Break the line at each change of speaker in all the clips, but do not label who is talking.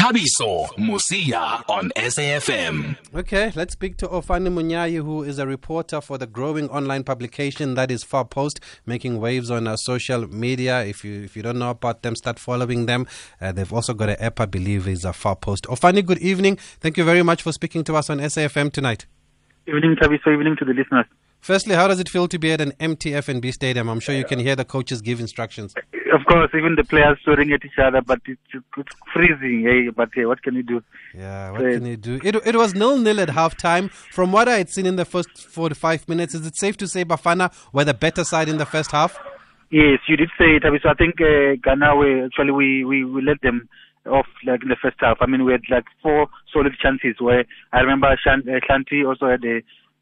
Thabiso Mosia on SAFM.
Okay, let's speak to Ofani Munyayi, who is a reporter for the growing online publication that is Far Post, making waves on uh, social media. If you if you don't know about them, start following them. Uh, they've also got an app, I believe, is a Far Post. Ofani, good evening. Thank you very much for speaking to us on SAFM tonight.
Evening, Thabiso. Evening to the listeners.
Firstly, how does it feel to be at an empty FNB stadium? I'm sure you can hear the coaches give instructions.
Of course, even the players swearing at each other, but it's, it's freezing. Hey, but hey, what can you do?
Yeah, what can you do? It, it was nil nil at halftime. From what I had seen in the first 45 minutes, is it safe to say Bafana were the better side in the first half?
Yes, you did say it. So I think uh, Ghana, we, actually, we, we, we let them off like in the first half. I mean, we had like four solid chances where I remember Shanti also had a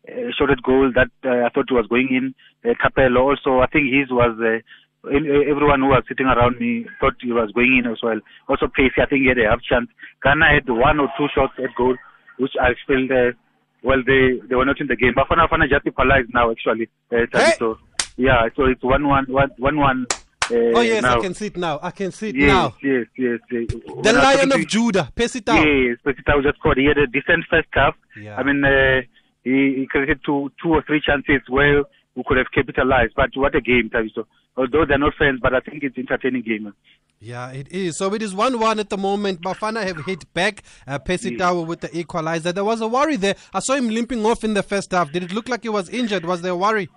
uh, shorted goal that uh, I thought was going in. Uh, Capello also, I think his was. Uh, everyone who was sitting around me thought he was going in as well. Also, Pacey, I think he had a half chance. Ghana had one or two shots at goal, which I felt, uh, well, they they were not in the game. But Bafana Bafana just equalized now, actually. Uh,
hey!
So, yeah, so it's 1 1 1 1. one uh,
oh, yes,
now.
I can see it now. I can see it
yes,
now.
Yes, yes, yes.
The
When
Lion of
to-
Judah, Percy Tau.
Yes, Percy Tau just scored. He had a decent first half.
Yeah.
I mean, uh, he, he created two, two or three chances where we could have capitalized. But what a game, Thabiso. Although they're not friends, but I think it's entertaining game.
Yeah, it is. So it is 1 1 at the moment. Bafana have hit back. Uh, Percy Tau with the equalizer. There was a worry there. I saw him limping off in the first half. Did it look like he was injured? Was there a worry?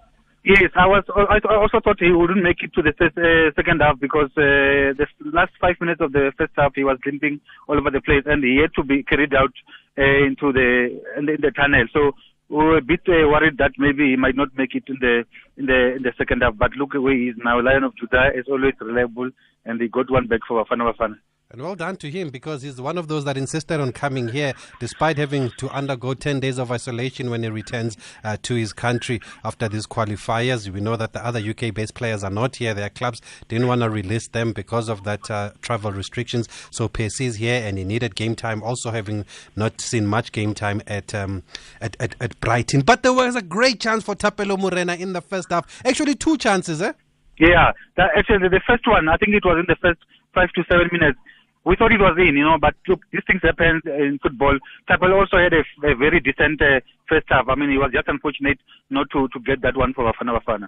Yes, I was. I also thought he wouldn't make it to the first, uh, second half because uh, the last five minutes of the first half he was limping all over the place and he had to be carried out uh, into the in the, in the tunnel. So were a bit uh, worried that maybe he might not make it in the in the in the second half. But look where he is now. Lion of Judah is always reliable and he got one back for Bafana Bafana.
And well done to him because he's one of those that insisted on coming here despite having to undergo 10 days of isolation when he returns uh, to his country after these qualifiers. We know that the other UK based players are not here. Their clubs didn't want to release them because of that uh, travel restrictions. So Percy is here and he needed game time, also having not seen much game time at, um, at, at, at Brighton. But there was a great chance for Thapelo Morena in the first half. Actually, two chances, eh?
Yeah, that, actually the first one, I think it was in the first five to seven minutes. We thought it was in, you know, but look, these things happen in football. Tapel also had a, a very decent uh, first half. I mean, he was just unfortunate not to, to get that one for Bafana Bafana.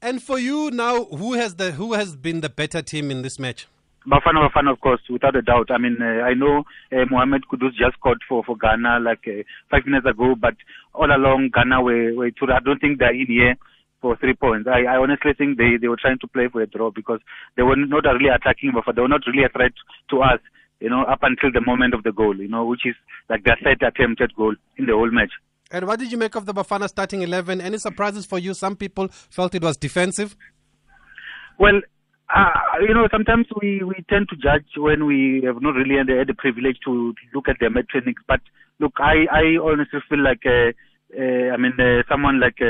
And for you now, who has the who has been the better team in this match?
Bafana Bafana, of course, without a doubt. I mean, uh, I know uh, Mohamed Kudus just scored for, for Ghana like uh, five minutes ago, but all along Ghana were, were to, I don't think they're in here for three points. I, I honestly think they, they were trying to play for a draw because they were not really attacking Bafana. They were not really a threat to us, you know, up until the moment of the goal, you know, which is like their third attempted goal in the whole match.
And what did you make of the Bafana starting 11? Any surprises for you? Some people felt it was defensive.
Well, uh, you know, sometimes we, we tend to judge when we have not really had the, privilege to look at at trainings. But look, I, I honestly feel like, uh, uh, I mean, uh, someone like,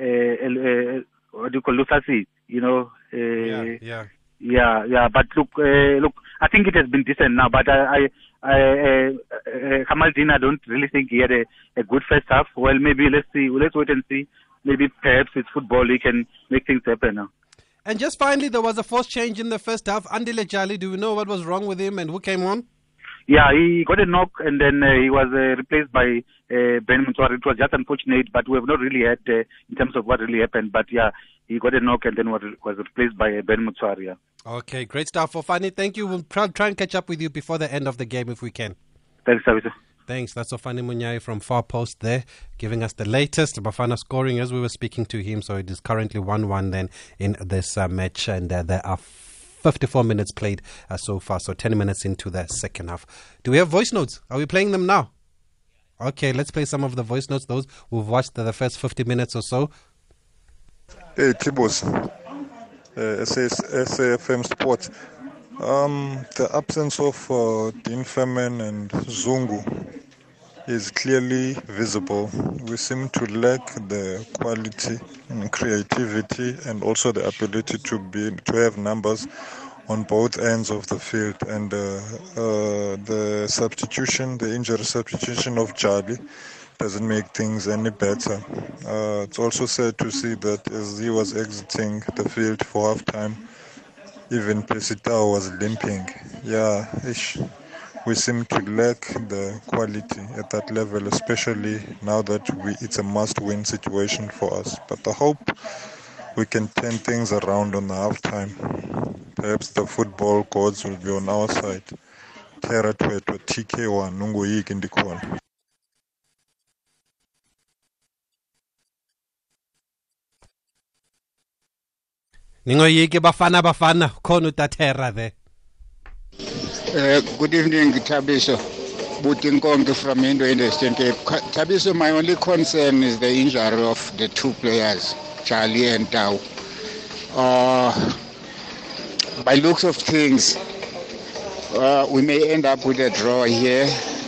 uh, what do you call Lusasi, you know? Uh,
yeah.
yeah, yeah. But look, uh, look, I think it has been decent now. But I, I, I uh, uh, Kamaldeen, I don't really think he had a, a good first half. Well, maybe let's see. Let's wait and see. Maybe perhaps it's football. He can make things happen now.
And just finally, there was a forced change in the first half. Andile Jali, do you know what was wrong with him and who came on?
Yeah, he got a knock and then uh, he was uh, replaced by uh, Ben Motshwari. It was just unfortunate, but we have not really had uh, in terms of what really happened. But yeah, he got a knock and then was, was replaced by uh, Ben Motshwari. Yeah.
Okay, great stuff. For Fani, thank you. We'll try, try and catch up with you before the end of the game if we can.
Thanks, Savisa.
Thanks. That's Ofani Munyai from Far Post there, giving us the latest. Bafana scoring as we were speaking to him. So it is currently 1 1 then in this uh, match. And uh, there are 54 minutes played uh, so far. So 10 minutes into the second half. Do we have voice notes? Are we playing them now? Okay, let's play some of the voice notes. Those who've watched the, the first 50 minutes or so.
Hey, Tibos, uh, SAFM Sports. Um, the absence of uh, Dean and Zungu is clearly visible. We seem to lack the quality and creativity and also the ability to be to have numbers on both ends of the field. And uh, uh, the substitution, the injury substitution of Jali, doesn't make things any better. Uh, it's also sad to see that as he was exiting the field for half time, even Percy Tau was limping. Yeah, ish. We seem to lack the quality at that level, especially now that we, it's a must-win situation for us. But I hope we can turn things around on the halftime. Perhaps the football gods will be on our side. Terra Twetwe TK1 Nungoyiki ndikhona.
ningoyiki bafana bafana khona utatera there
Uh, good evening, Thabiso. Butinkonke from Indo in Eastern Cape. Thabiso, my only concern is the injury of the two players, Jali and Tau. Uh, by looks of things, uh, we may end up with a draw here,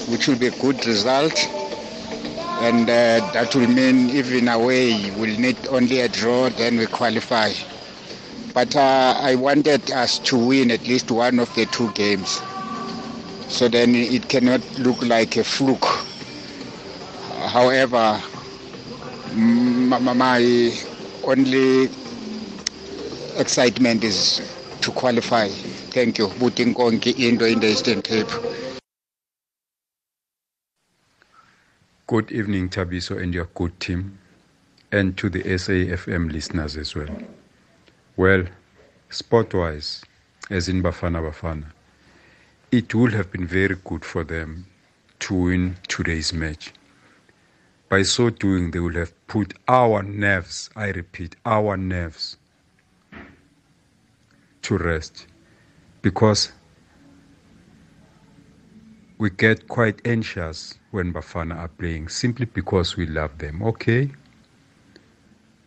which will be a good result. And uh, that will mean even away, we'll need only a draw, then we qualify. But uh, I wanted us to win at least one of the two games. So then it cannot look like a fluke. However, my only excitement is to qualify. Thank you. Butinkonki Indo in the Eastern Cape.
Good evening, Thabiso, and your good team, and to the SAFM listeners as well. Well, sport wise, as in Bafana Bafana, it would have been very good for them to win today's match. By so doing, they would have put our nerves, I repeat, our nerves to rest because we get quite anxious when Bafana are playing simply because we love them. Okay?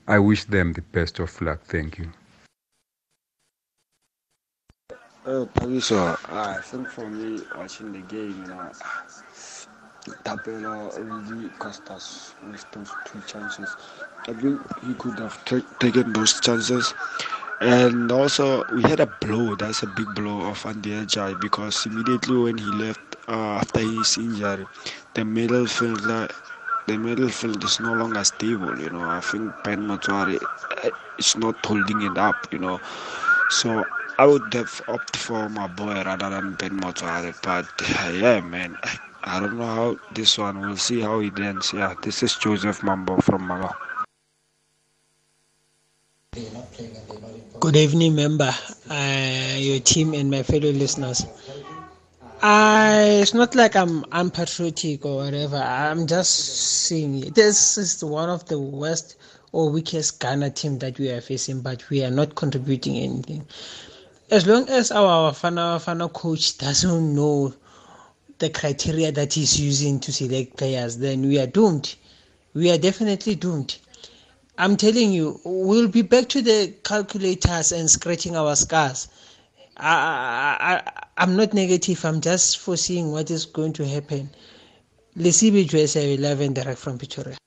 I wish them the best of luck. Thank you.
Uh, Thabiso, I think for me, watching the game, you know, Tapela really cost us with those two chances. I think he could have ta- taken those chances. And also, we had a blow. That's a big blow of Andy because immediately when he left uh, after his injury, the middle field, uh, the middle field is no longer stable. You know, I think Ben Motshwari uh, is not holding it up. You know, so I would have opted for my boy rather than Ben Motshwari. But uh, yeah, man, I, don't know how this one. We'll see how it ends. Yeah, this is Joseph Mambo from Mama.
Good evening, member, uh, your team, and my fellow listeners. I, it's not like I'm unpatriotic or whatever. I'm just saying this is one of the worst or weakest Ghana team that we are facing, but we are not contributing anything. As long as our Fana Fana coach doesn't know the criteria that he's using to select players, then we are doomed. We are definitely doomed. I'm telling you, we'll be back to the calculators and scratching our scars. I, I, I'm not negative. I'm just foreseeing what is going to happen. Lesibi Joyce 11 direct from Pretoria.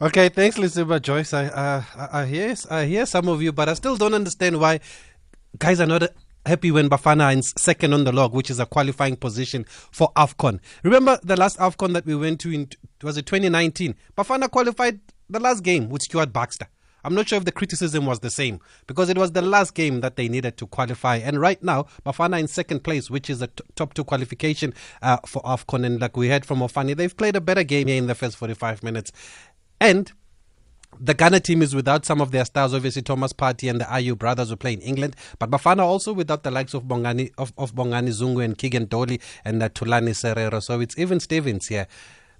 Okay, thanks, Lisiba Joyce. I, uh, I, I hear, I hear some of you, but I still don't understand why guys are not happy when Bafana is second on the log, which is a qualifying position for AFCON. Remember the last AFCON that we went to in, was it 2019? Bafana qualified the last game with Stuart Baxter. I'm not sure if the criticism was the same because it was the last game that they needed to qualify. And right now, Bafana in second place, which is a t- top two qualification uh, for AFCON. And like we heard from Ofani, they've played a better game here in the first 45 minutes. And the Ghana team is without some of their stars, obviously Thomas Partey and the Ayew brothers who play in England, but Bafana also without the likes of Bongani of, of Bongani Zungu and Keagan Dolly and uh, Thulani Serero. So it's even Stevens here.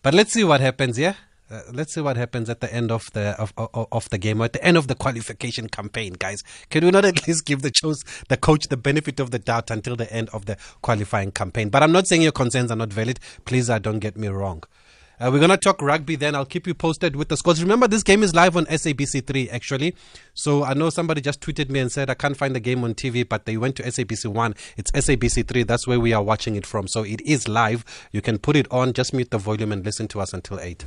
But let's see what happens, yeah? Uh, let's see what happens at the end of the of, of, of the game or at the end of the qualification campaign, guys. Can we not at least give the choice, the coach the benefit of the doubt until the end of the qualifying campaign? But I'm not saying your concerns are not valid. Please, uh, don't get me wrong. Uh, we're going to talk rugby then. I'll keep you posted with the scores. Remember, this game is live on SABC3, actually. So I know somebody just tweeted me and said, I can't find the game on TV, but they went to SABC1. It's SABC3. That's where we are watching it from. So it is live. You can put it on, just mute the volume and listen to us until 8.